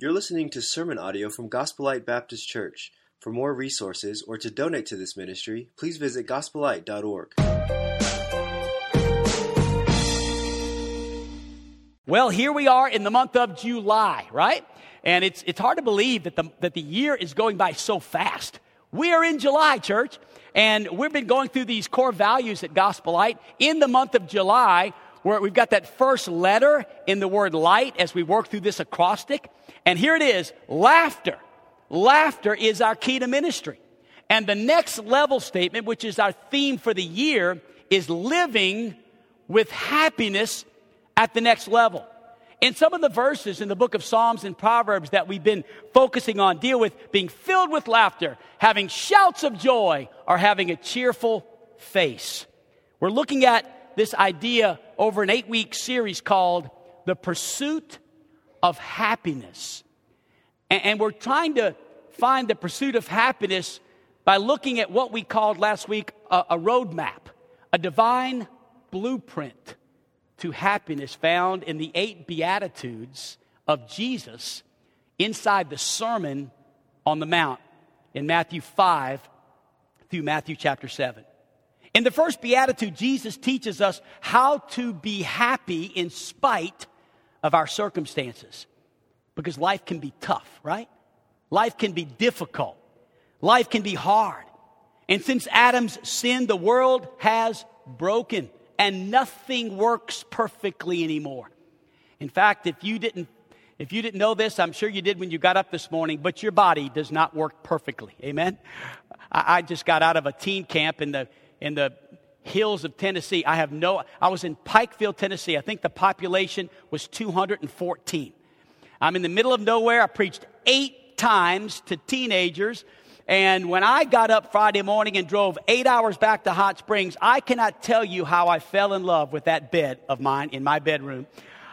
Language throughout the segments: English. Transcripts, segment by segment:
You're listening to sermon audio from Gospel Light Baptist Church. For more resources or to donate to this ministry, please visit gospellight.org. Well, here we are in the month of July, right? And it's, it's hard to believe that the, that the year is going by so fast. We are in July, church, and we've been going through these core values at Gospel Light In the month of July, where we've got that first letter in the word light as we work through this acrostic. And here it is laughter. Laughter is our key to ministry. And the next level statement, which is our theme for the year, is living with happiness at the next level. In some of the verses in the book of Psalms and Proverbs that we've been focusing on deal with being filled with laughter, having shouts of joy, or having a cheerful face. We're looking at this idea over an eight week series called The Pursuit of happiness. And, we're trying to find the pursuit of happiness by looking at what we called last week a, a roadmap, a divine blueprint to happiness found in the eight Beatitudes of Jesus inside the Sermon on the Mount in Matthew 5 through Matthew chapter 7. In the first beatitude, Jesus teaches us how to be happy in spite of our circumstances because life can be tough, right? Life can be difficult. Life can be hard. And since Adam's sin, the world has broken and nothing works perfectly anymore. In fact, if you didn't if you didn't know this, I'm sure you did when you got up this morning, but your body does not work perfectly. Amen. I, I just got out of a teen camp in the in the hills of Tennessee. I have no I was in Pikeville, Tennessee. I think the population was 214. I'm in the middle of nowhere. I preached eight times to teenagers. And when I got up Friday morning and drove eight hours back to Hot Springs, I cannot tell you how I fell in love with that bed of mine in my bedroom.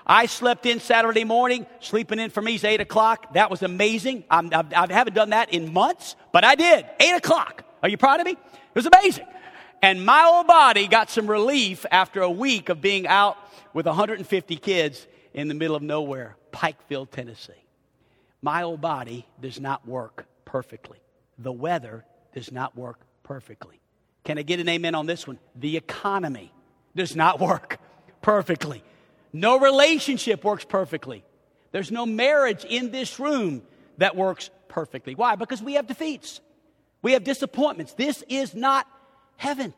I slept in Saturday morning. Sleeping in for me is 8 o'clock. That was amazing. I'm, I have not done that in months, but I did. 8 o'clock. Are you proud of me? It was amazing. And my old body got some relief after a week of being out with 150 kids in the middle of nowhere. Pikeville, Tennessee. My old body does not work perfectly. The weather does not work perfectly. Can I get an amen on this one? The economy does not work perfectly. No relationship works perfectly. There's no marriage in this room that works perfectly. Why? Because we have defeats. We have disappointments. This is not heaven.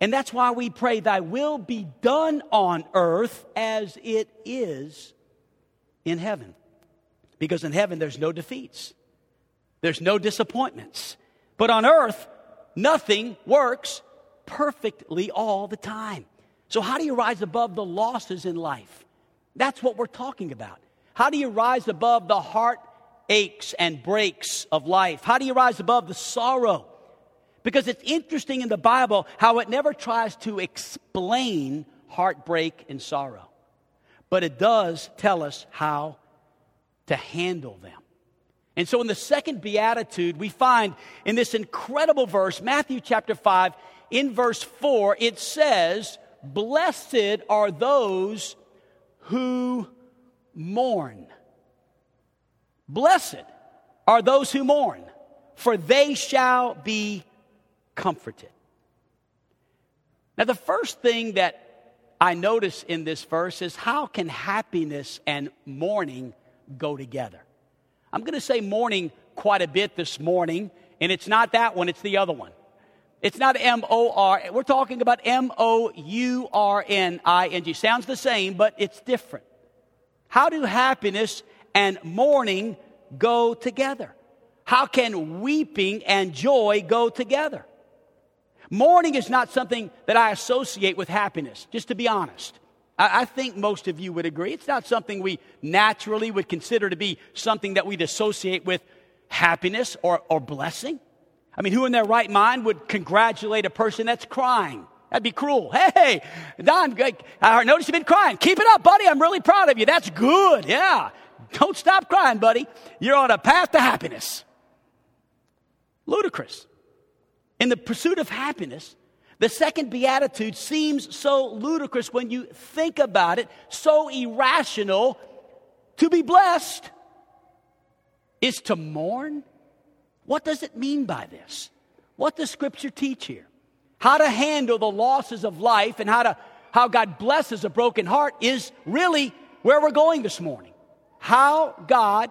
And that's why we pray, Thy will be done on earth as it is in heaven. Because in heaven, there's no defeats, there's no disappointments. But on earth, nothing works perfectly all the time. So, how do you rise above the losses in life? That's what we're talking about. How do you rise above the heart aches and breaks of life? How do you rise above the sorrow? Because it's interesting in the Bible how it never tries to explain heartbreak and sorrow but it does tell us how to handle them. And so in the second beatitude, we find in this incredible verse, Matthew chapter 5, in verse 4, it says, Blessed are those who mourn. Blessed are those who mourn, for they shall be comforted. Now, the first thing that I notice in this verse is how can happiness and mourning go together? I'm going to say mourning quite a bit this morning, and it's not that one, it's the other one. It's not M O R. We're talking about M O U R N I N G. Sounds the same, but it's different. How do happiness and mourning go together? How can weeping and joy go together? Mourning is not something that I associate with happiness, just to be honest. I, I, think most of you would agree. It's not something we naturally would consider to be something that we'd associate with happiness or, or blessing. I mean, who in their right mind would congratulate a person that's crying? That'd be cruel. Hey, Don, I noticed you've been crying. Keep it up, buddy. I'm really proud of you. That's good. Yeah. Don't stop crying, buddy. You're on a path to happiness. Ludicrous. In the pursuit of happiness, the second beatitude seems so ludicrous when you think about it, so irrational to be blessed is to mourn? What does it mean by this? What does Scripture teach here? How to handle the losses of life and how, to, how God blesses a broken heart is really where we're going this morning. How God,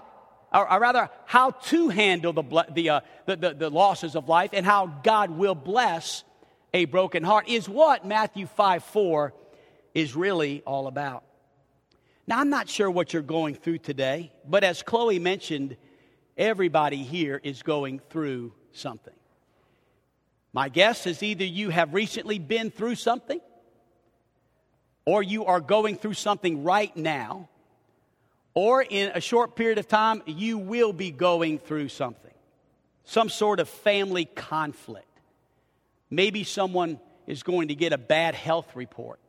or, or rather, how to handle the, the, uh, the, the, the losses of life and how God will bless a broken heart is what Matthew 5 4 is really all about. Now, I'm not sure what you're going through today, but as Chloe mentioned, everybody here is going through something. My guess is either you have recently been through something, or you are going through something right now, or in a short period of time, you will be going through something. Some sort of family conflict. Maybe someone is going to get a bad health report.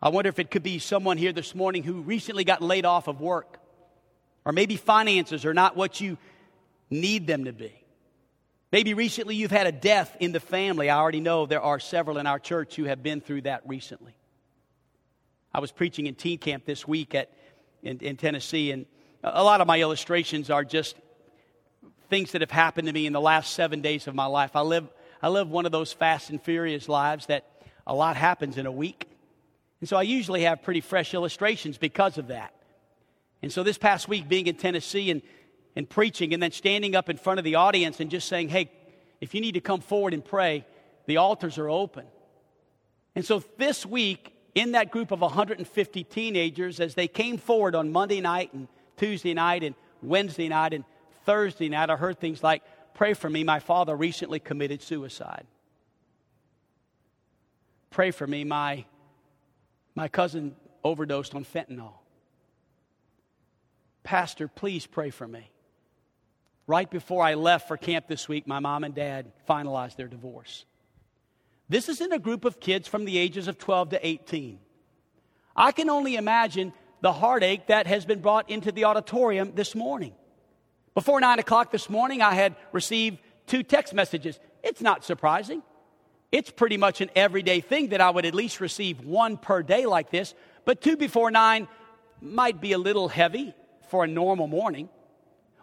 I wonder if it could be someone here this morning who recently got laid off of work. Or maybe finances are not what you need them to be. Maybe recently you've had a death in the family. I already know there are several in our church who have been through that recently. I was preaching in teen camp this week at, in, in Tennessee, and a lot of my illustrations are just things that have happened to me in the last seven days of my life. I live, I live one of those fast and furious lives that a lot happens in a week. And so I usually have pretty fresh illustrations because of that. And so this past week, being in Tennessee and, and preaching, and then standing up in front of the audience and just saying, hey, if you need to come forward and pray, the altars are open. And so this week, in that group of 150 teenagers, as they came forward on Monday night and Tuesday night and Wednesday night and Thursday night, I heard things like, Pray for me, my father recently committed suicide. Pray for me, my my cousin overdosed on fentanyl. Pastor, please pray for me. Right before I left for camp this week, my mom and dad finalized their divorce. This is in a group of kids from the ages of 12 to 18. I can only imagine the heartache that has been brought into the auditorium this morning. Before 9 o'clock this morning, I had received two text messages. It's not surprising. It's pretty much an everyday thing that I would at least receive one per day like this, but two before nine might be a little heavy for a normal morning.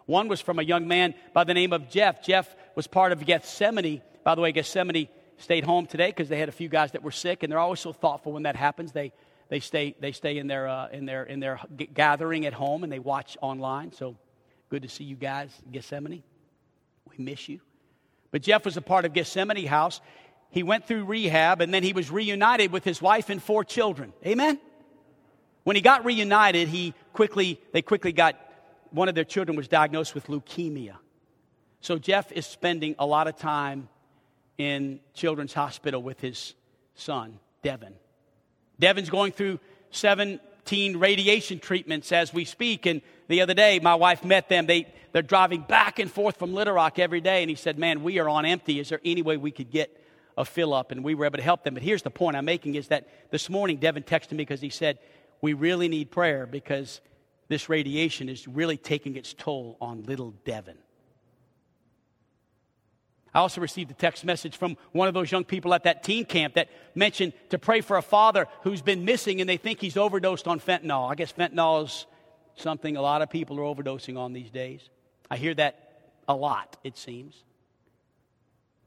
One was from a young man by the name of Jeff. Jeff was part of Gethsemane. By the way, Gethsemane stayed home today because they had a few guys that were sick, and they're always so thoughtful when that happens. They, they stay, they stay in, their, uh, in, their, in their gathering at home and they watch online. So good to see you guys, Gethsemane. We miss you. But Jeff was a part of Gethsemane House, he went through rehab and then he was reunited with his wife and four children. Amen? When he got reunited, he quickly, they quickly got, one of their children was diagnosed with leukemia. So Jeff is spending a lot of time in Children's Hospital with his son, Devin. Devin's going through 17 radiation treatments as we speak. And the other day, my wife met them. They, they're driving back and forth from Little Rock every day. And he said, Man, we are on empty. Is there any way we could get a fill up, and we were able to help them. But here's the point I'm making is that this morning Devin texted me because he said, We really need prayer because this radiation is really taking its toll on little Devin. I also received a text message from one of those young people at that teen camp that mentioned to pray for a father who's been missing and they think he's overdosed on fentanyl. I guess fentanyl is something a lot of people are overdosing on these days. I hear that a lot, it seems.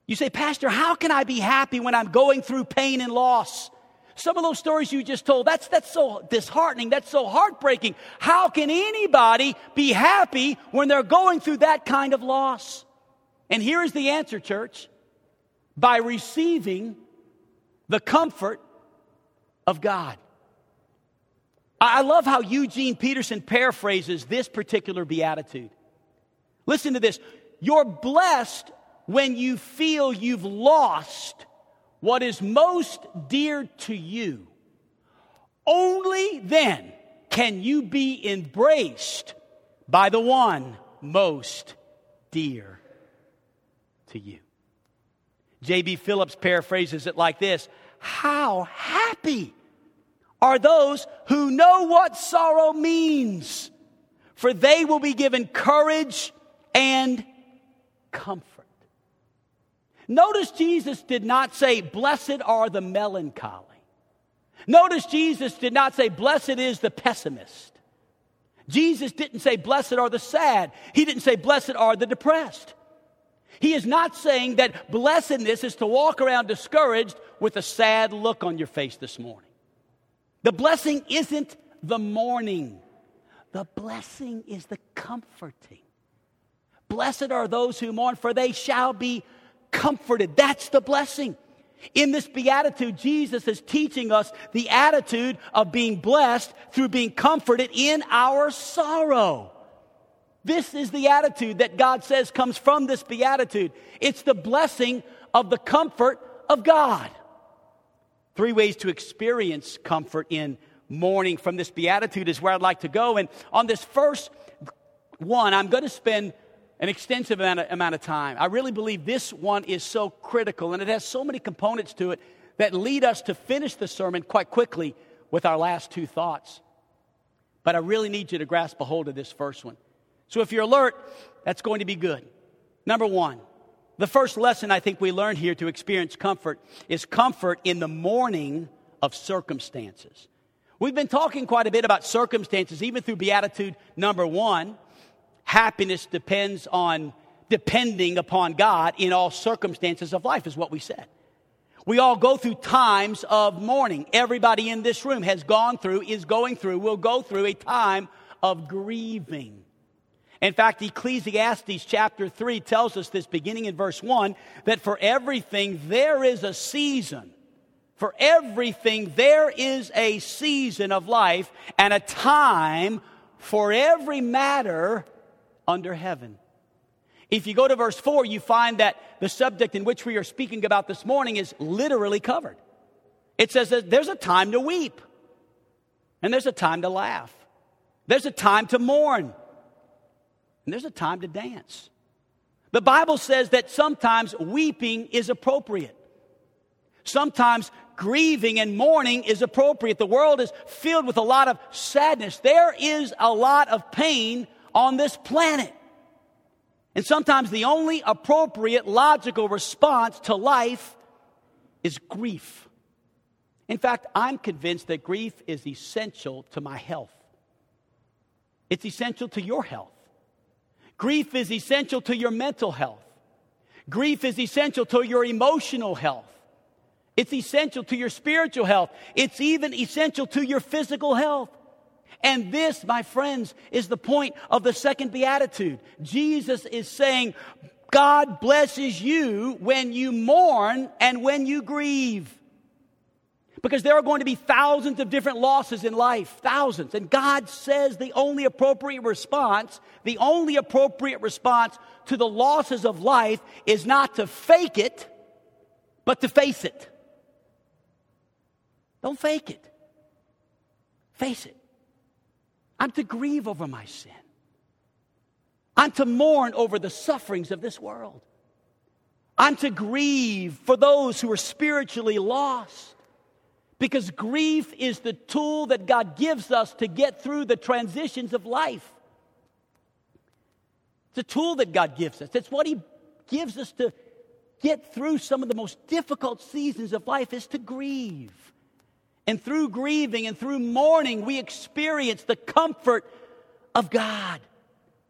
You say, Pastor, how can I be happy when I'm going through pain and loss? Some of those stories you just told, that's, that's so disheartening. That's so heartbreaking. How can anybody be happy when they're going through that kind of loss? And here is the answer, church by receiving the comfort of God. I love how Eugene Peterson paraphrases this particular beatitude. Listen to this. You're blessed when you feel you've lost what is most dear to you, only then can you be embraced by the one most dear to you. J.B. Phillips paraphrases it like this How happy are those who know what sorrow means, for they will be given courage and comfort. Notice Jesus did not say, Blessed are the melancholy. Notice Jesus did not say, Blessed is the pessimist. Jesus didn't say, Blessed are the sad. He didn't say, Blessed are the depressed. He is not saying that blessedness is to walk around discouraged with a sad look on your face this morning. The blessing isn't the mourning, the blessing is the comforting. Blessed are those who mourn, for they shall be comforted. That's the blessing. In this beatitude, Jesus is teaching us the attitude of being blessed through being comforted in our sorrow. This is the attitude that God says comes from this beatitude. It's the blessing of the comfort of God. Three ways to experience comfort in mourning from this beatitude is where I'd like to go. And on this first one, I'm going to spend an extensive amount of, amount of time. I really believe this one is so critical and it has so many components to it that lead us to finish the sermon quite quickly with our last two thoughts. But I really need you to grasp a hold of this first one. So if you're alert, that's going to be good. Number one, the first lesson I think we learned here to experience comfort is comfort in the mourning of circumstances. We've been talking quite a bit about circumstances, even through Beatitude number one. Happiness depends on depending upon God in all circumstances of life, is what we said. We all go through times of mourning. Everybody in this room has gone through, is going through, will go through a time of grieving. In fact, Ecclesiastes chapter 3 tells us this beginning in verse 1 that for everything there is a season. For everything there is a season of life and a time for every matter under heaven. If you go to verse 4, you find that the subject in which we are speaking about this morning is literally covered. It says that there's a time to weep, and there's a time to laugh, there's a time to mourn, and there's a time to dance. The Bible says that sometimes weeping is appropriate. Sometimes grieving and mourning is appropriate. The world is filled with a lot of sadness. There is a lot of pain on this planet. And sometimes the only appropriate logical response to life is grief. In fact, I'm convinced that grief is essential to my health. It's essential to your health. Grief is essential to your mental health. Grief is essential to your emotional health. It's essential to your spiritual health. It's even essential to your physical health. And this, my friends, is the point of the second beatitude. Jesus is saying, God blesses you when you mourn and when you grieve. Because there are going to be thousands of different losses in life, thousands. And God says the only appropriate response, the only appropriate response to the losses of life is not to fake it, but to face it. Don't fake it. Face it. I'm to grieve over my sin. I'm to mourn over the sufferings of this world. I'm to grieve for those who are spiritually lost. Because grief is the tool that God gives us to get through the transitions of life. It's a tool that God gives us. It's what He gives us to get through some of the most difficult seasons of life is to grieve. And through grieving and through mourning, we experience the comfort of God.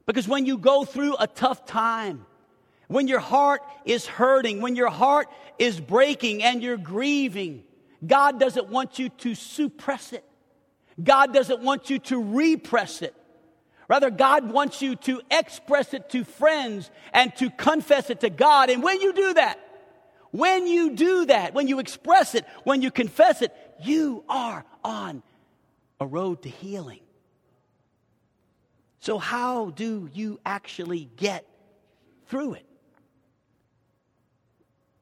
Because when you go through a tough time, when your heart is hurting, when your heart is breaking and you're grieving, God doesn't want you to suppress it. God doesn't want you to repress it. Rather, God wants you to express it to friends and to confess it to God. And when you do that, when you do that, when you express it, when you confess it, you are on a road to healing. So, how do you actually get through it?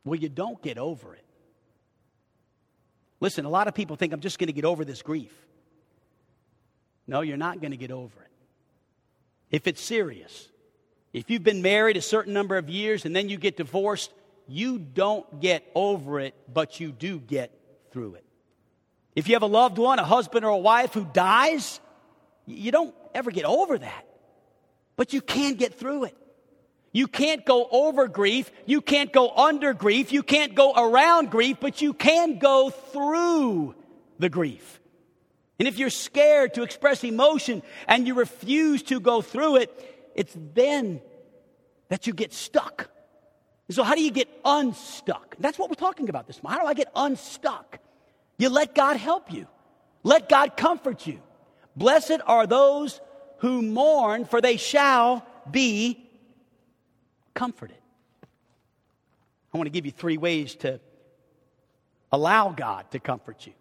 Well, you don't get over it. Listen, a lot of people think I'm just going to get over this grief. No, you're not going to get over it. If it's serious, if you've been married a certain number of years and then you get divorced, you don't get over it, but you do get through it. If you have a loved one, a husband or a wife who dies, you don't ever get over that, but you can get through it. You can't go over grief. You can't go under grief. You can't go around grief, but you can go through the grief. And if you're scared to express emotion and you refuse to go through it, it's then that you get stuck. So, how do you get unstuck? That's what we're talking about this morning. How do I get unstuck? You let God help you, let God comfort you. Blessed are those who mourn, for they shall be comforted. I want to give you three ways to allow God to comfort you.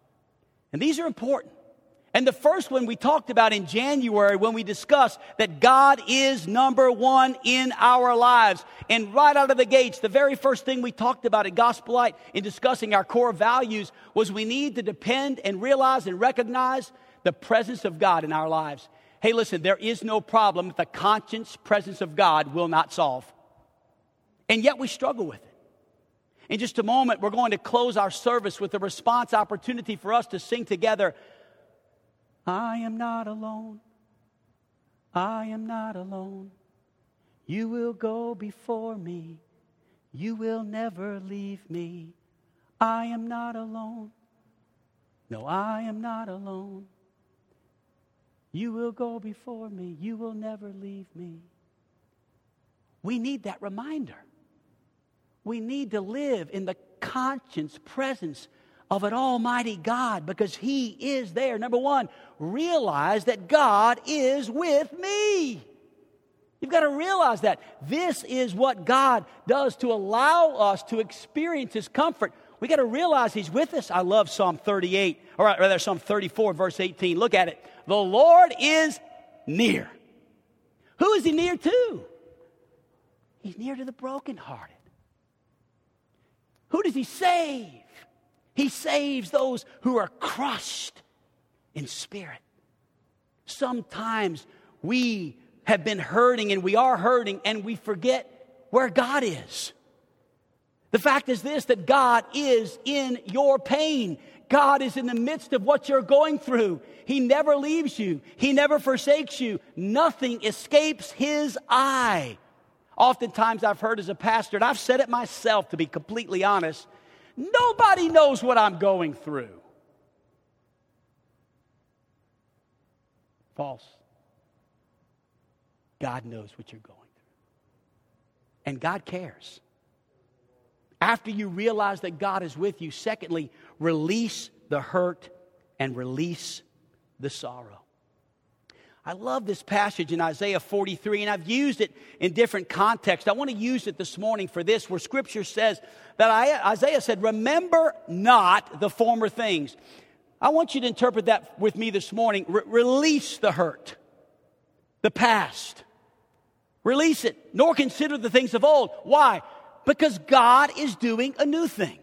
And these are important. And the first one we talked about in January when we discussed that God is number one in our lives. And right out of the gates, the very first thing we talked about at Gospel Light in discussing our core values was we need to depend and realize and recognize the presence of God in our lives. Hey, listen, there is no problem that the conscience presence of God will not solve. And yet we struggle with it. In just a moment, we're going to close our service with a response opportunity for us to sing together I am not alone. I am not alone. You will go before me. You will never leave me. I am not alone. No, I am not alone. You will go before me. You will never leave me. We need that reminder. We need to live in the conscience presence of an almighty God because He is there. Number one, realize that God is with me. You've got to realize that. This is what God does to allow us to experience His comfort. We got to realize He's with us. I love Psalm 38, or rather Psalm 34, verse 18. Look at it. The Lord is near. Who is He near to? He's near to the brokenhearted. Who does He save? He saves those who are crushed in spirit. Sometimes we have been hurting and we are hurting and we forget where God is. The fact is this that God is in your pain. God is in the midst of what you're going through. He never leaves you, He never forsakes you. Nothing escapes His eye. Oftentimes, I've heard as a pastor, and I've said it myself to be completely honest, Nobody knows what I'm going through. False. God knows what you're going through. And God cares. After you realize that God is with you, secondly, release the hurt and release the sorrow. I love this passage in Isaiah 43, and I've used it in different contexts. I want to use it this morning for this, where scripture says that Isaiah said, Remember not the former things. I want you to interpret that with me this morning. Re- release the hurt, the past. Release it, nor consider the things of old. Why? Because God is doing a new thing.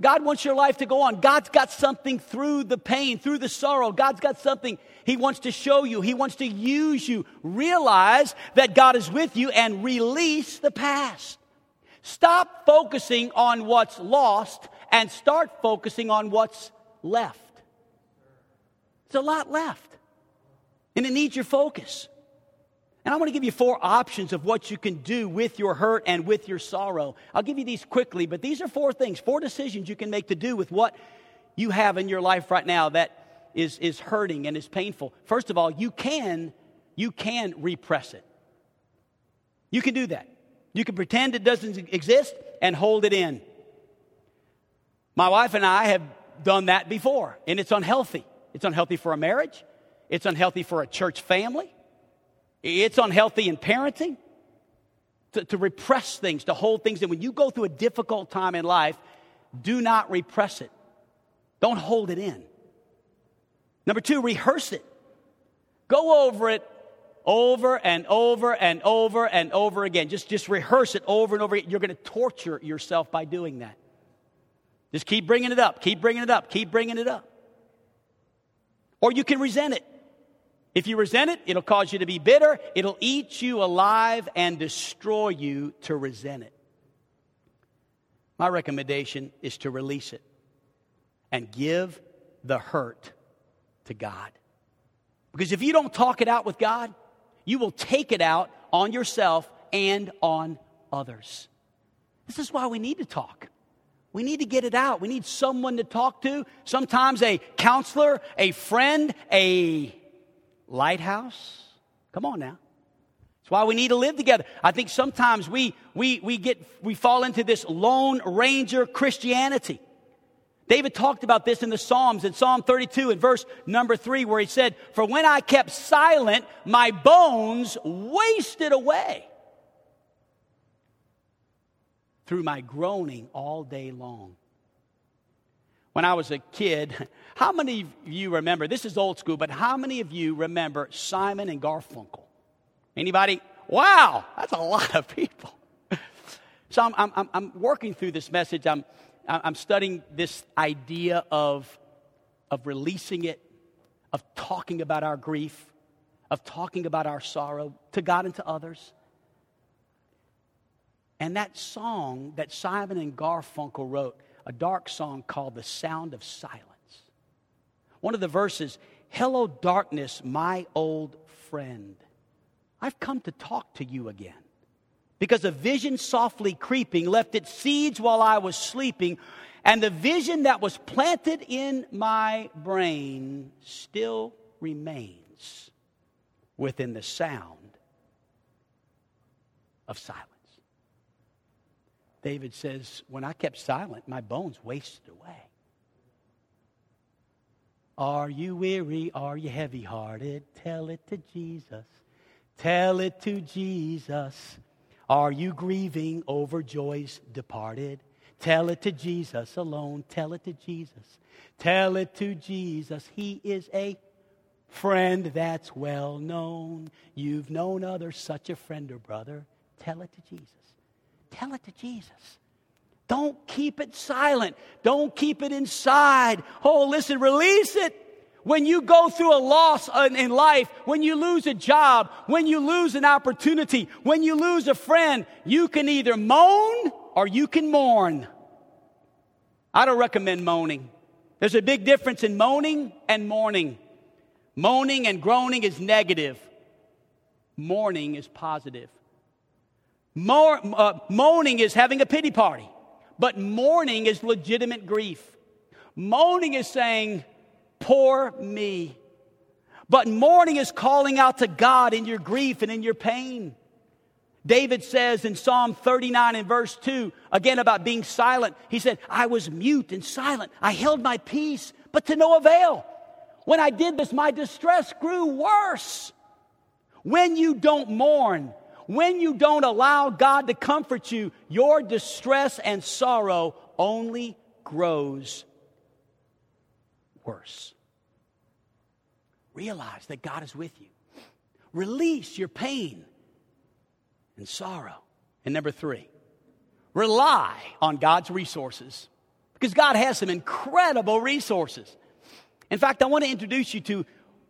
God wants your life to go on. God's got something through the pain, through the sorrow. God's got something He wants to show you. He wants to use you. Realize that God is with you and release the past. Stop focusing on what's lost and start focusing on what's left. There's a lot left, and it needs your focus. And I want to give you four options of what you can do with your hurt and with your sorrow. I'll give you these quickly, but these are four things, four decisions you can make to do with what you have in your life right now that is, is hurting and is painful. First of all, you can, you can repress it. You can do that. You can pretend it doesn't exist and hold it in. My wife and I have done that before, and it's unhealthy. It's unhealthy for a marriage, it's unhealthy for a church family, it's unhealthy in parenting to, to repress things, to hold things. And when you go through a difficult time in life, do not repress it. Don't hold it in. Number two, rehearse it. Go over it over and over and over and over again. Just, just rehearse it over and over again. You're going to torture yourself by doing that. Just keep bringing it up, keep bringing it up, keep bringing it up. Or you can resent it. If you resent it, it'll cause you to be bitter. It'll eat you alive and destroy you to resent it. My recommendation is to release it and give the hurt to God. Because if you don't talk it out with God, you will take it out on yourself and on others. This is why we need to talk. We need to get it out. We need someone to talk to. Sometimes a counselor, a friend, a lighthouse. Come on now. That's why we need to live together. I think sometimes we, we, we get, we fall into this lone ranger Christianity. David talked about this in the Psalms in Psalm 32 in verse number three, where he said, For when I kept silent, my bones wasted away through my groaning all day long. When I was a kid, how many of you remember, this is old school, but how many of you remember Simon and Garfunkel? Anybody? Wow, that's a lot of people. So I'm, I'm, I'm working through this message. I'm, I'm studying this idea of, of releasing it, of talking about our grief, of talking about our sorrow to God and to others. And that song that Simon and Garfunkel wrote, a dark song called The Sound of Silence. One of the verses, Hello, darkness, my old friend. I've come to talk to you again because a vision softly creeping left its seeds while I was sleeping, and the vision that was planted in my brain still remains within the sound of silence. David says, When I kept silent, my bones wasted away. Are you weary? Are you heavy hearted? Tell it to Jesus. Tell it to Jesus. Are you grieving over joys departed? Tell it to Jesus alone. Tell it to Jesus. Tell it to Jesus. He is a friend that's well known. You've known others, such a friend or brother. Tell it to Jesus. Tell it to Jesus. Don't keep it silent. Don't keep it inside. Oh, listen, release it. When you go through a loss in life, when you lose a job, when you lose an opportunity, when you lose a friend, you can either moan or you can mourn. I don't recommend moaning. There's a big difference in moaning and mourning. Moaning and groaning is negative, mourning is positive. Uh, moaning is having a pity party, but mourning is legitimate grief. Moaning is saying, Poor me. But mourning is calling out to God in your grief and in your pain. David says in Psalm 39 and verse 2, again about being silent, he said, I was mute and silent. I held my peace, but to no avail. When I did this, my distress grew worse. When you don't mourn, when you don't allow God to comfort you, your distress and sorrow only grows worse. Realize that God is with you. Release your pain and sorrow. And number three, rely on God's resources because God has some incredible resources. In fact, I want to introduce you to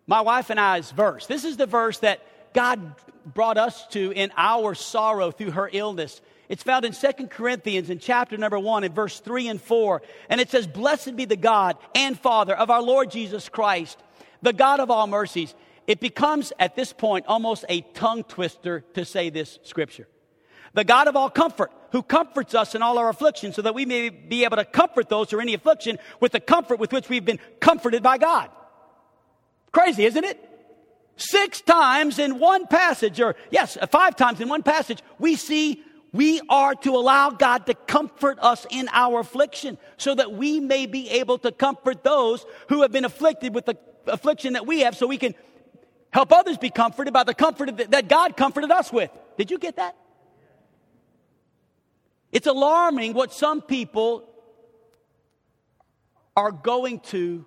my wife and I's verse. This is the verse that God brought us to in our sorrow through her illness. It's found in Second Corinthians in chapter number 1 in verse 3 and 4. And it says, Blessed be the God and Father of our Lord Jesus Christ the God of all mercies. It becomes at this point almost a tongue twister to say this scripture. The God of all comfort, who comforts us in all our affliction, so that we may be able to comfort those who are in any affliction with the comfort with which we've been comforted by God. Crazy, isn't it? Six times in one passage, or yes, five times in one passage, we see we are to allow God to comfort us in our affliction so that we may be able to comfort those who have been afflicted with the affliction that we have so we can help others be comforted by the comfort that God comforted us with. Did you get that? It's alarming what some people are going to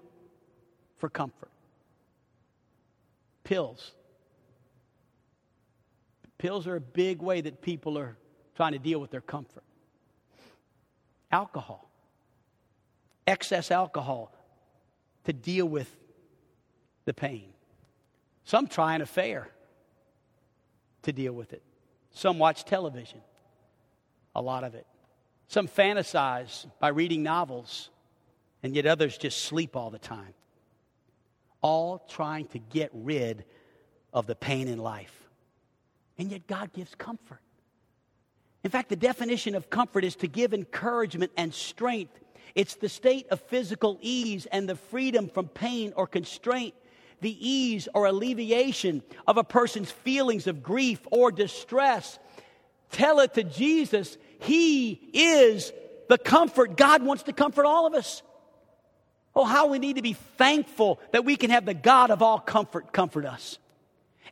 for comfort. Pills. Pills are a big way that people are trying to deal with their comfort. Alcohol. Excess alcohol to deal with the pain. Some try an affair to deal with it. Some watch television, a lot of it. Some fantasize by reading novels, and yet others just sleep all the time. All trying to get rid of the pain in life. And yet God gives comfort. In fact, the definition of comfort is to give encouragement and strength. It's the state of physical ease and the freedom from pain or constraint, the ease or alleviation of a person's feelings of grief or distress. Tell it to Jesus. He is the comfort. God wants to comfort all of us. Oh, how we need to be thankful that we can have the God of all comfort comfort us.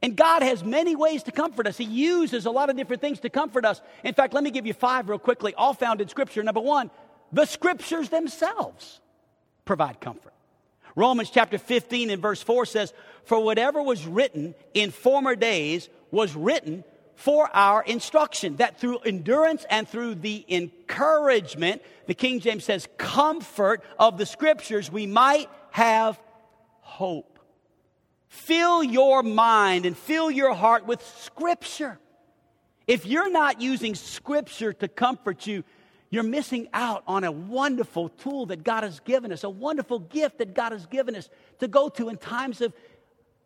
And God has many ways to comfort us. He uses a lot of different things to comfort us. In fact, let me give you five real quickly, all found in Scripture. Number one, the Scriptures themselves provide comfort. Romans chapter 15 and verse 4 says, For whatever was written in former days was written for our instruction, that through endurance and through the encouragement, the King James says, comfort of the Scriptures, we might have hope. Fill your mind and fill your heart with Scripture. If you're not using Scripture to comfort you, you're missing out on a wonderful tool that God has given us, a wonderful gift that God has given us to go to in times of,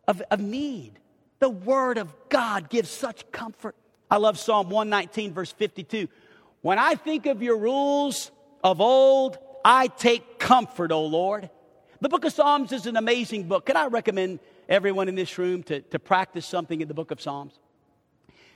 of, of need. The Word of God gives such comfort. I love Psalm 119, verse 52. When I think of your rules of old, I take comfort, O Lord. The book of Psalms is an amazing book. Can I recommend everyone in this room to, to practice something in the book of Psalms?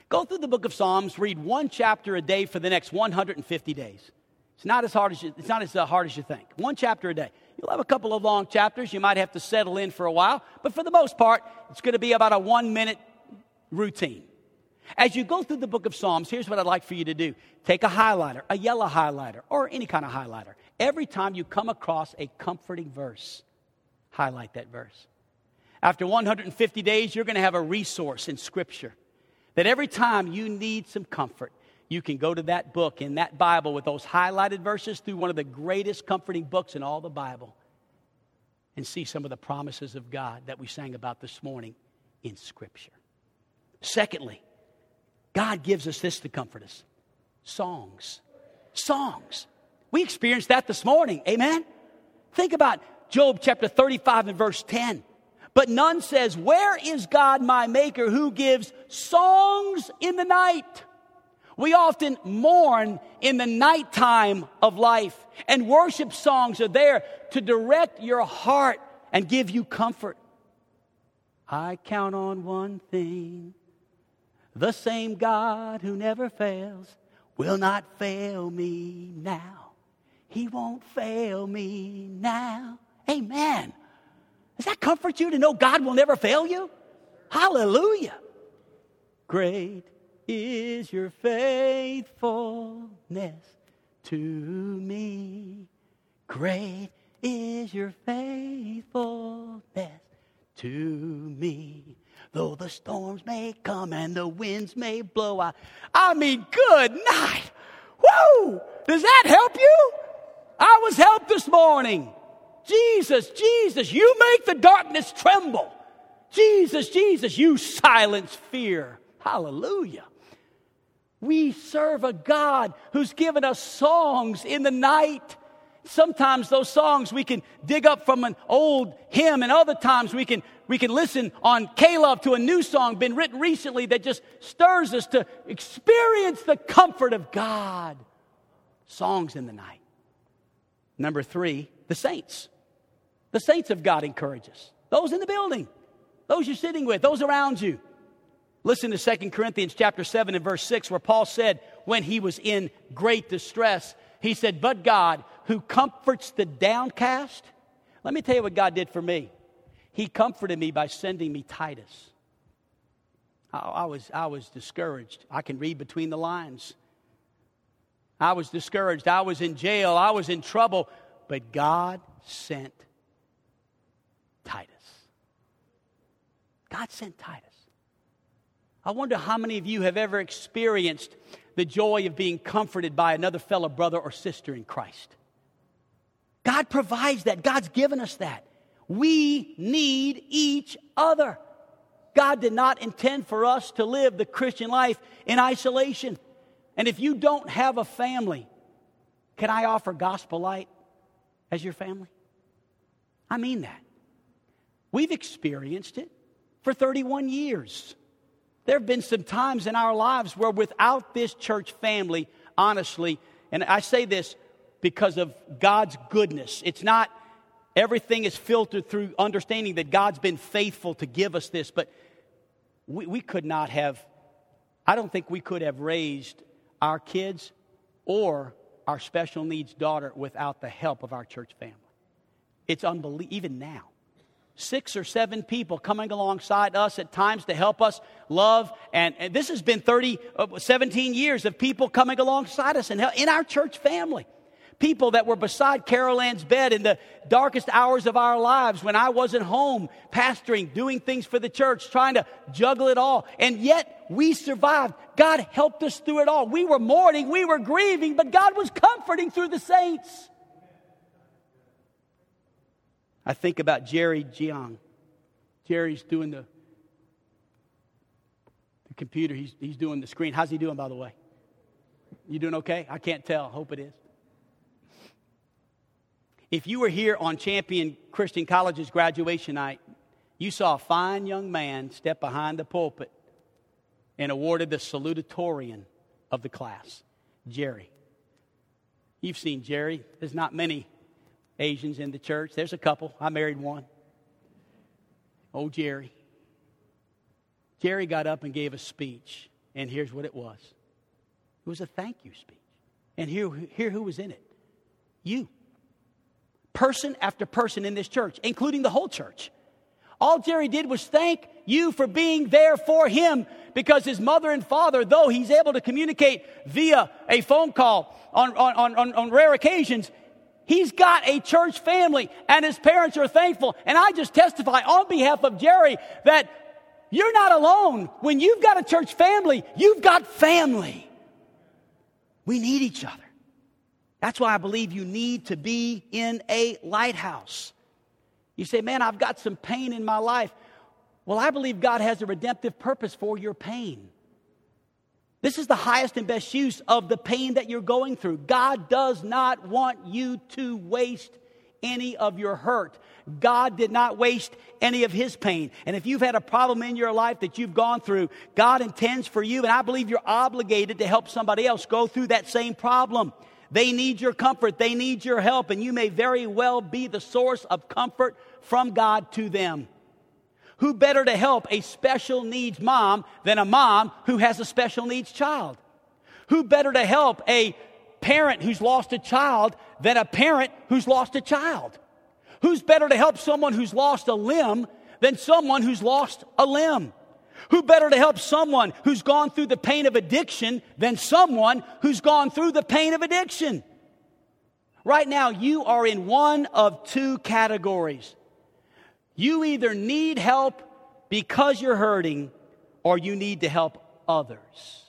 Go through the book of Psalms, read one chapter a day for the next 150 days. It's not as hard as you, it's not as uh, hard as you think. One chapter a day. You'll have a couple of long chapters. You might have to settle in for a while, but for the most part, it's going to be about a one minute routine. As you go through the book of Psalms, here's what I'd like for you to do take a highlighter, a yellow highlighter, or any kind of highlighter. Every time you come across a comforting verse, highlight that verse. After 150 days, you're going to have a resource in Scripture that every time you need some comfort, you can go to that book in that Bible with those highlighted verses through one of the greatest comforting books in all the Bible and see some of the promises of God that we sang about this morning in Scripture. Secondly, God gives us this to comfort us songs. Songs. We experienced that this morning. Amen? Think about Job chapter 35 and verse 10. But none says, Where is God my maker who gives songs in the night? We often mourn in the nighttime of life, and worship songs are there to direct your heart and give you comfort. I count on one thing the same God who never fails will not fail me now. He won't fail me now. Amen. Does that comfort you to know God will never fail you? Hallelujah. Great is your faithfulness to me. Great is your faithfulness to me. Though the storms may come and the winds may blow, I, I mean, good night. Whoa! Does that help you? I was helped this morning. Jesus, Jesus, you make the darkness tremble. Jesus, Jesus, you silence fear. Hallelujah. We serve a God who's given us songs in the night. Sometimes those songs we can dig up from an old hymn, and other times we can, we can listen on K-Love to a new song been written recently that just stirs us to experience the comfort of God. Songs in the night. Number three, the saints. The saints of God encourage us. Those in the building, those you're sitting with, those around you. Listen to 2 Corinthians chapter 7 and verse 6, where Paul said, when he was in great distress, he said, But God, who comforts the downcast, let me tell you what God did for me. He comforted me by sending me Titus. I, I was, I was discouraged. I can read between the lines. I was discouraged. I was in jail. I was in trouble. But God sent Titus. God sent Titus. I wonder how many of you have ever experienced the joy of being comforted by another fellow brother or sister in Christ. God provides that. God's given us that. We need each other. God did not intend for us to live the Christian life in isolation. And if you don't have a family, can I offer Gospel Light as your family? I mean that. We've experienced it for 31 years. There have been some times in our lives where without this church family, honestly, and I say this because of God's goodness, it's not everything is filtered through understanding that God's been faithful to give us this, but we, we could not have, I don't think we could have raised our kids or our special needs daughter without the help of our church family. It's unbelievable, even now. Six or seven people coming alongside us at times to help us love. And, and this has been 30, uh, 17 years of people coming alongside us and in our church family people that were beside Carol Ann's bed in the darkest hours of our lives when I wasn't home, pastoring, doing things for the church, trying to juggle it all. And yet we survived. God helped us through it all. We were mourning, we were grieving, but God was comforting through the saints. I think about Jerry Jiang. Jerry's doing the, the computer, he's, he's doing the screen. How's he doing, by the way? You doing okay? I can't tell. Hope it is. If you were here on Champion Christian College's graduation night, you saw a fine young man step behind the pulpit and awarded the salutatorian of the class, Jerry. You've seen Jerry. There's not many Asians in the church. There's a couple. I married one. Oh, Jerry. Jerry got up and gave a speech, and here's what it was it was a thank you speech. And here, here who was in it? You person after person in this church, including the whole church. All Jerry did was thank you for being there for him because his mother and father, though he's able to communicate via a phone call on, on, on, on rare occasions, he's got a church family and his parents are thankful. And I just testify on behalf of Jerry that you're not alone. When you've got a church family, you've got family. We need each other. That's why I believe you need to be in a lighthouse. You say, man, I've got some pain in my life. Well, I believe God has a redemptive purpose for your pain. This is the highest and best use of the pain that you're going through. God does not want you to waste any of your hurt. God did not waste any of his pain. And if you've had a problem in your life that you've gone through, God intends for you, and I believe you're obligated to help somebody else go through that same problem. They need your comfort. They need your help. And you may very well be the source of comfort from God to them. Who better to help a special needs mom than a mom who has a special needs child? Who better to help a parent who's lost a child than a parent who's lost a child? Who's better to help someone who's lost a limb than someone who's lost a limb? Who better to help someone who's gone through the pain of addiction than someone who's gone through the pain of addiction? Right now, you are in one of two categories. You either need help because you're hurting, or you need to help others.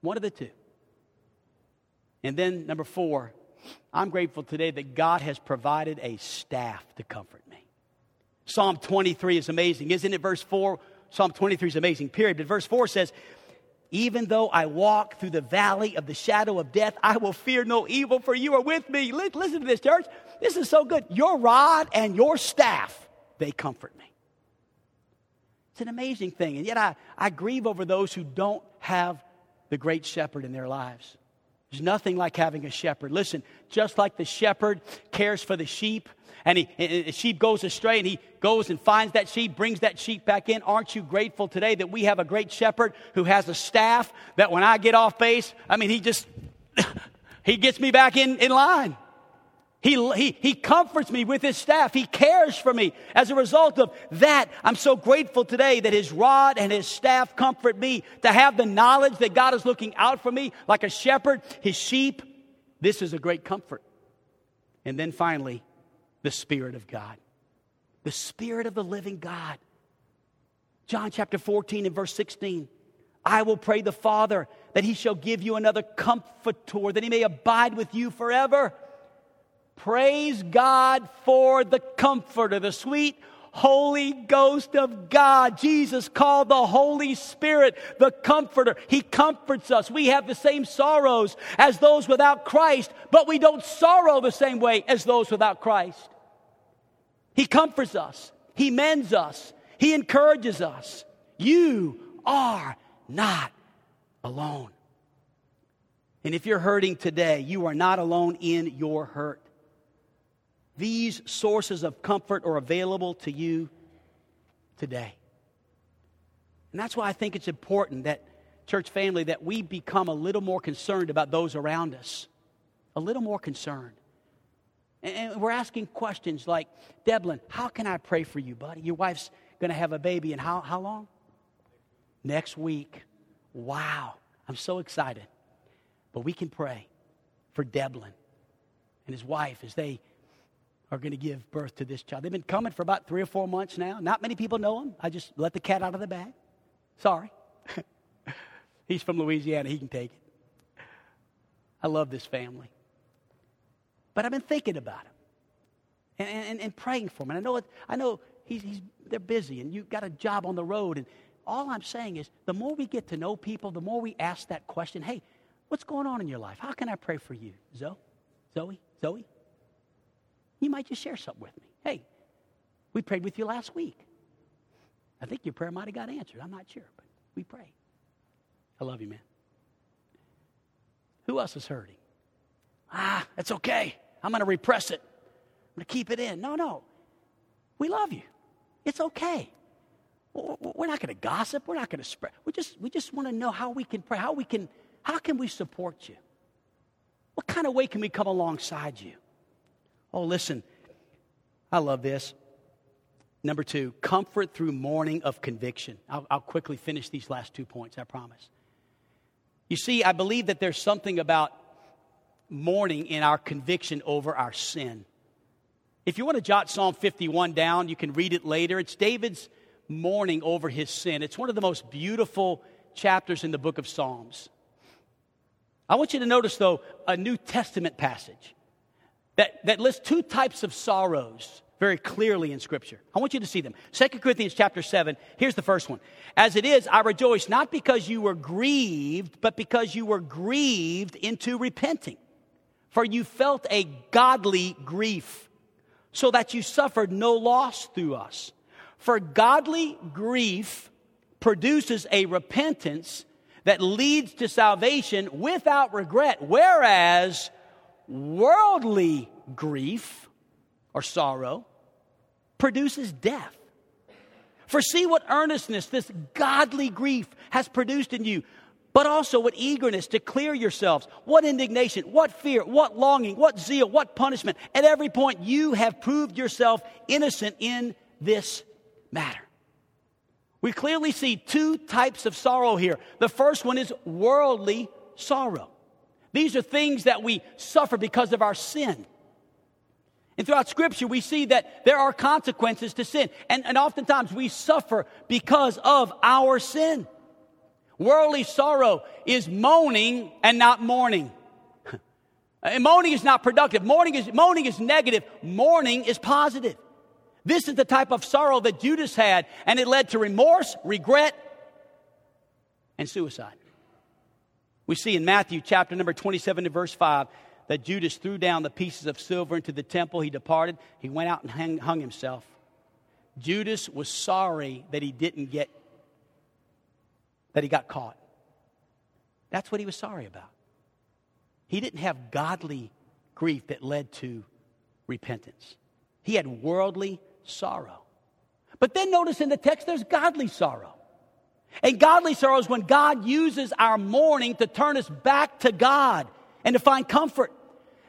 One of the two. And then, number four, I'm grateful today that God has provided a staff to comfort me. Psalm 23 is amazing, isn't it? Verse 4, Psalm 23 is amazing, period. But verse 4 says, Even though I walk through the valley of the shadow of death, I will fear no evil, for you are with me. Listen to this, church. This is so good. Your rod and your staff, they comfort me. It's an amazing thing. And yet I, I grieve over those who don't have the great shepherd in their lives. There's nothing like having a shepherd. Listen, just like the shepherd cares for the sheep, and he, a sheep goes astray and he goes and finds that sheep, brings that sheep back in. Aren't you grateful today that we have a great shepherd who has a staff that when I get off base, I mean, he just, he gets me back in, in line. He, he, he comforts me with his staff. He cares for me. As a result of that, I'm so grateful today that his rod and his staff comfort me. To have the knowledge that God is looking out for me like a shepherd, his sheep, this is a great comfort. And then finally, the Spirit of God. The Spirit of the living God. John chapter 14 and verse 16. I will pray the Father that he shall give you another comforter, that he may abide with you forever. Praise God for the comforter, the sweet Holy Ghost of God. Jesus called the Holy Spirit the Comforter. He comforts us. We have the same sorrows as those without Christ, but we don't sorrow the same way as those without Christ. He comforts us, He mends us, He encourages us. You are not alone. And if you're hurting today, you are not alone in your hurt. These sources of comfort are available to you today. And that's why I think it's important that, church family, that we become a little more concerned about those around us. A little more concerned. And we're asking questions like, Deblin, how can I pray for you, buddy? Your wife's going to have a baby in how, how long? Next week. Wow. I'm so excited. But we can pray for Deblin and his wife as they are going to give birth to this child. They've been coming for about three or four months now. Not many people know him. I just let the cat out of the bag. Sorry. He's from Louisiana. He can take it. I love this family. But I've been thinking about him and, and, and praying for him. And I know, it, I know he's, he's, they're busy and you've got a job on the road. And all I'm saying is the more we get to know people, the more we ask that question hey, what's going on in your life? How can I pray for you? Zoe? Zoe? Zoe? You might just share something with me. Hey, we prayed with you last week. I think your prayer might have got answered. I'm not sure, but we prayed. I love you, man. Who else is hurting? Ah, it's okay. I'm going to repress it. I'm going to keep it in. No, no. We love you. It's okay. We're not going to gossip. We're not going to spread. We just, we just want to know how we can pray, how we can, how can we support you? What kind of way can we come alongside you? Oh, listen, I love this. Number two, comfort through mourning of conviction. I'll, I'll quickly finish these last two points, I promise. You see, I believe that there's something about mourning in our conviction over our sin. If you want to jot Psalm 51 down, you can read it later. It's David's mourning over his sin. It's one of the most beautiful chapters in the book of Psalms. I want you to notice, though, a New Testament passage that, that lists two types of sorrows very clearly in Scripture. I want you to see them. 2 Corinthians chapter 7, here's the first one. As it is, I rejoice not because you were grieved, but because you were grieved into repenting for you felt a godly grief, so that you suffered no loss through us. For godly grief produces a repentance that leads to salvation without regret, whereas worldly grief or sorrow produces death. For see what earnestness this godly grief has produced in you but also what eagerness to clear yourselves. What indignation, what fear, what longing, what zeal, what punishment. At every point, you have proved yourself innocent in this matter. We clearly see two types of sorrow here. The first one is worldly sorrow. These are things that we suffer because of our sin. And throughout Scripture, we see that there are consequences to sin. And, and oftentimes we suffer because of our sin. Worldly sorrow is moaning and not mourning. And moaning is not productive. Mourning is, moaning is negative. Mourning is positive. This is the type of sorrow that Judas had, and it led to remorse, regret, and suicide. We see in Matthew chapter number 27 to verse 5 that Judas threw down the pieces of silver into the temple. He departed. He went out and hung, hung himself. Judas was sorry that he didn't get that he got caught. That's what he was sorry about. He didn't have godly grief that led to repentance, he had worldly sorrow. But then notice in the text there's godly sorrow. And godly sorrow is when God uses our mourning to turn us back to God and to find comfort.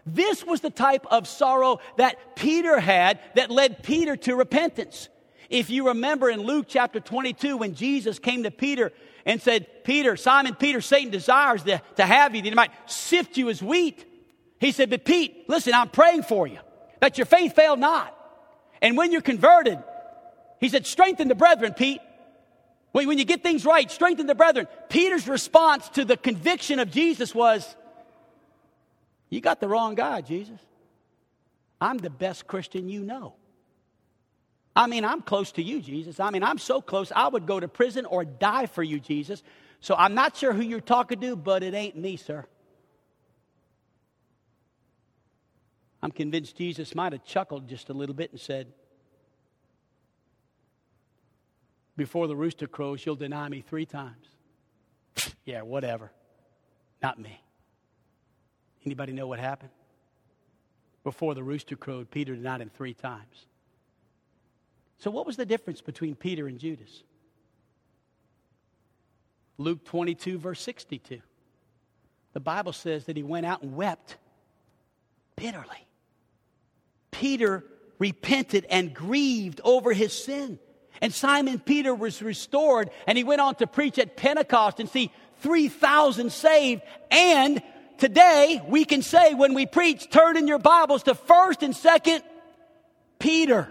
This was the type of sorrow that Peter had that led Peter to repentance. If you remember in Luke chapter 22, when Jesus came to Peter and said, Peter, Simon Peter, Satan desires to, to have you, that he might sift you as wheat. He said, But Pete, listen, I'm praying for you, that your faith fail not. And when you're converted, he said, Strengthen the brethren, Pete. When, when you get things right, strengthen the brethren. Peter's response to the conviction of Jesus was, You got the wrong guy, Jesus. I'm the best Christian you know. I mean, I'm close to you, Jesus. I mean, I'm so close, I would go to prison or die for you, Jesus. So I'm not sure who you're talking to, but it ain't me, sir. I'm convinced Jesus might have chuckled just a little bit and said, before the rooster crows, you'll deny me three times. yeah, whatever. Not me. Anybody know what happened? Before the rooster crowed, Peter denied him three times. So, what was the difference between Peter and Judas? Luke 22, verse 62. The Bible says that he went out and wept bitterly. Peter repented and grieved over his sin. And Simon Peter was restored, and he went on to preach at Pentecost and see 3,000 saved. And today we can say when we preach, turn in your Bibles to 1st and 2nd Peter.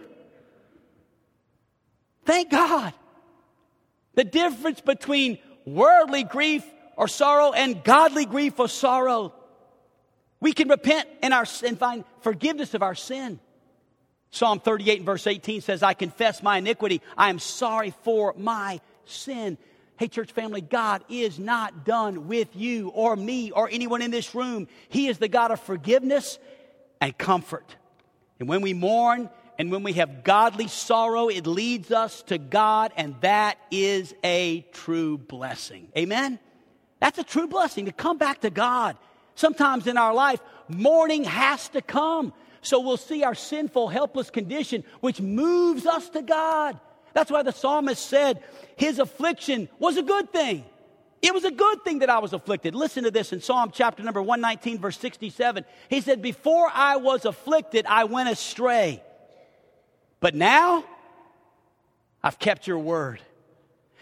Thank God. The difference between worldly grief or sorrow and godly grief or sorrow. We can repent in our, and find forgiveness of our sin. Psalm 38 and verse 18 says, I confess my iniquity. I am sorry for my sin. Hey, church family, God is not done with you or me or anyone in this room. He is the God of forgiveness and comfort. And when we mourn and when we have godly sorrow, it leads us to God, and that is a true blessing. Amen? That's a true blessing to come back to God. Sometimes in our life, mourning has to come. So we'll see our sinful, helpless condition, which moves us to God. That's why the psalmist said his affliction was a good thing. It was a good thing that I was afflicted. Listen to this in Psalm chapter number 119, verse 67. He said, Before I was afflicted, I went astray. But now I've kept your word.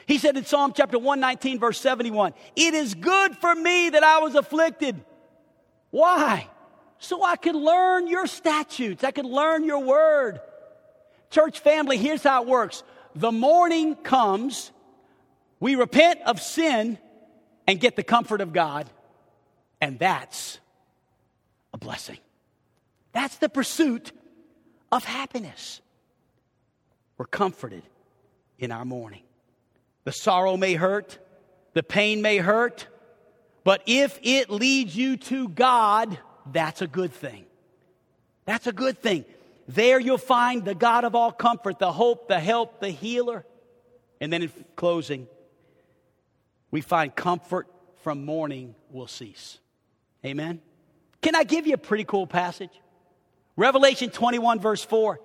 He said in Psalm chapter 119, verse 71, It is good for me that I was afflicted. Why? So I could learn your statutes, I could learn your word. Church family, here's how it works the mourning comes, we repent of sin and get the comfort of God, and that's a blessing. That's the pursuit of happiness. We're comforted in our mourning. The sorrow may hurt, the pain may hurt, but if it leads you to God, that's a good thing. That's a good thing. There you'll find the God of all comfort, the hope, the help, the healer. And then in closing, we find comfort from mourning will cease. Amen. Can I give you a pretty cool passage? Revelation 21, verse 4.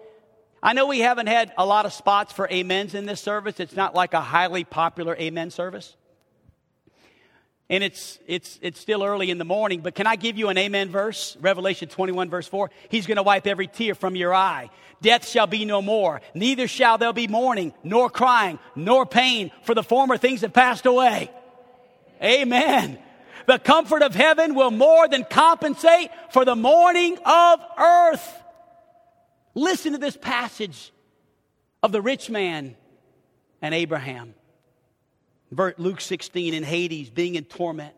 I know we haven't had a lot of spots for amens in this service. It's not like a highly popular amen service and it's, it's, it's still early in the morning, but can I give you an amen verse? Revelation 21, verse 4. He's going to wipe every tear from your eye. Death shall be no more, neither shall there be mourning, nor crying, nor pain, for the former things have passed away. Amen. The comfort of heaven will more than compensate for the mourning of earth. Listen to this passage of the rich man and Abraham. Luke 16 in Hades, being in torment.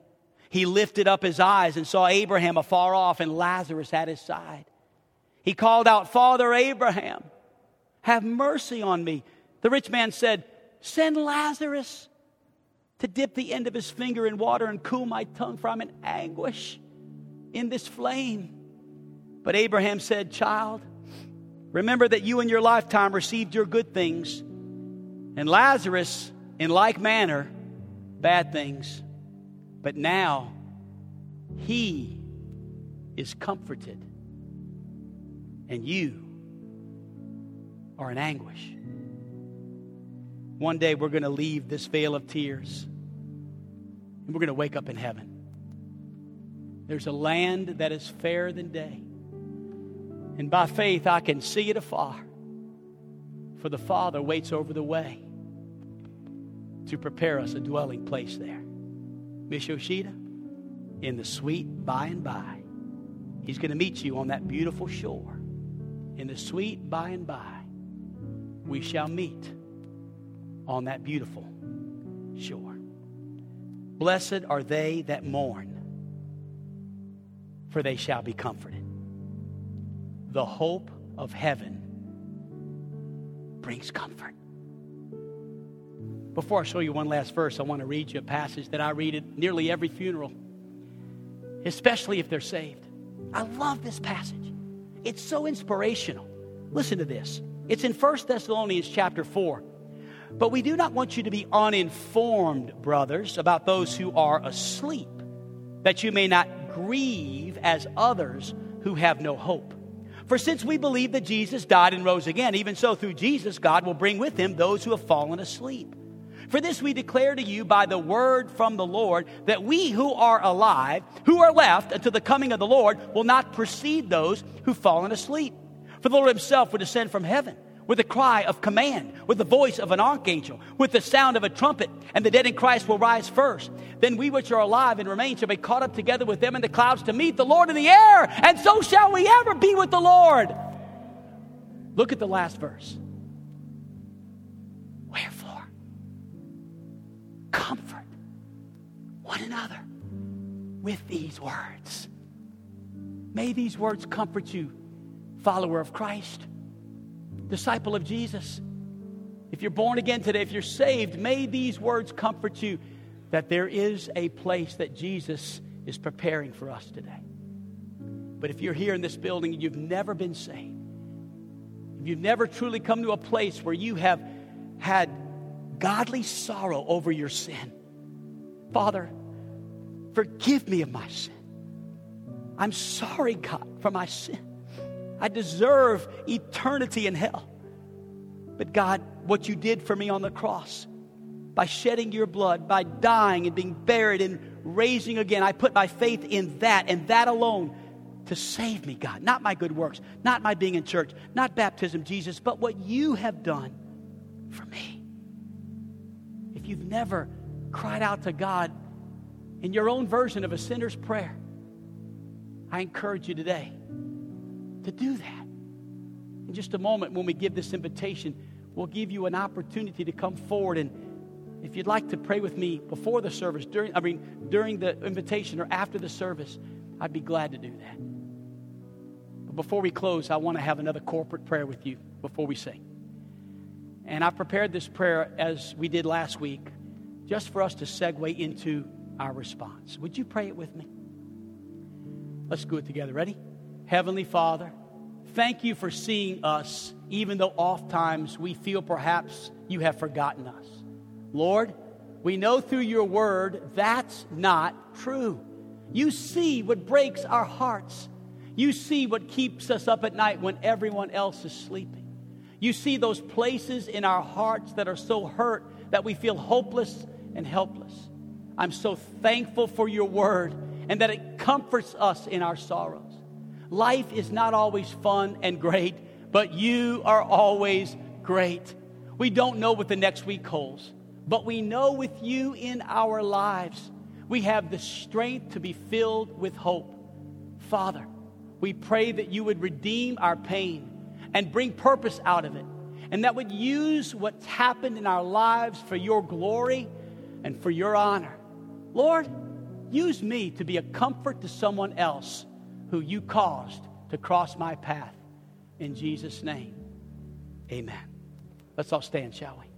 He lifted up his eyes and saw Abraham afar off and Lazarus at his side. He called out, Father Abraham, have mercy on me. The rich man said, Send Lazarus to dip the end of his finger in water and cool my tongue, for I'm in anguish in this flame. But Abraham said, Child, remember that you in your lifetime received your good things, and Lazarus in like manner, bad things. But now he is comforted, and you are in anguish. One day we're going to leave this vale of tears, and we're going to wake up in heaven. There's a land that is fairer than day. And by faith, I can see it afar. For the Father waits over the way to prepare us a dwelling place there. Miss Yoshida, in the sweet by and by, He's going to meet you on that beautiful shore. In the sweet by and by, we shall meet on that beautiful shore. Blessed are they that mourn, for they shall be comforted. The hope of heaven brings comfort. Before I show you one last verse, I want to read you a passage that I read at nearly every funeral, especially if they're saved. I love this passage. It's so inspirational. Listen to this. It's in 1 Thessalonians chapter 4. But we do not want you to be uninformed, brothers, about those who are asleep, that you may not grieve as others who have no hope. For since we believe that Jesus died and rose again, even so through Jesus, God will bring with him those who have fallen asleep. For this we declare to you by the word from the Lord that we who are alive, who are left until the coming of the Lord, will not precede those who've fallen asleep. For the Lord himself will descend from heaven with a cry of command, with the voice of an archangel, with the sound of a trumpet, and the dead in Christ will rise first. Then we which are alive and remain shall be caught up together with them in the clouds to meet the Lord in the air, and so shall we ever be with the Lord. Look at the last verse. Wherefore, one another with these words. May these words comfort you, follower of Christ disciple of Jesus. If you're born again today, if you're saved, may these words comfort you that there is a place that Jesus is preparing for us today. But if you're here in this building and you've never been saved, if you've never truly come to a place where you have had godly sorrow over your sin, Father, forgive me of my sin. I'm sorry, God, for my sin. I deserve eternity in hell. But God, what you did for me on the cross, by shedding your blood, by dying and being buried and raising again, I put my faith in that and that alone to save me, God. Not my good works, not my being in church, not baptism, Jesus, but what you have done for me. If you've never cried out to God in your own version of a sinner's prayer, I encourage you today to do that. In just a moment, when we give this invitation, we'll give you an opportunity to come forward and if you'd like to pray with me before the service, during I mean during the invitation or after the service, I'd be glad to do that. But before we close, I want to have another corporate prayer with you before we sing. And I prepared this prayer as we did last week, just for us to segue into our response. Would you pray it with me? Let's do it together. Ready? Heavenly Father, thank you for seeing us, even though oftentimes we feel perhaps you have forgotten us. Lord, we know through your word that's not true. You see what breaks our hearts. You see what keeps us up at night when everyone else is sleeping. You see those places in our hearts that are so hurt that we feel hopeless and helpless. I'm so thankful for your word and that it comforts us in our sorrows. Life is not always fun and great, but you are always great. We don't know what the next week holds, but we know with you in our lives, we have the strength to be filled with hope. Father, we pray that you would redeem our pain and bring purpose out of it, and that would use what's happened in our lives for your glory and for your honor. Lord, use me to be a comfort to someone else who you caused to cross my path. In Jesus' name, amen. Let's all stand, shall we?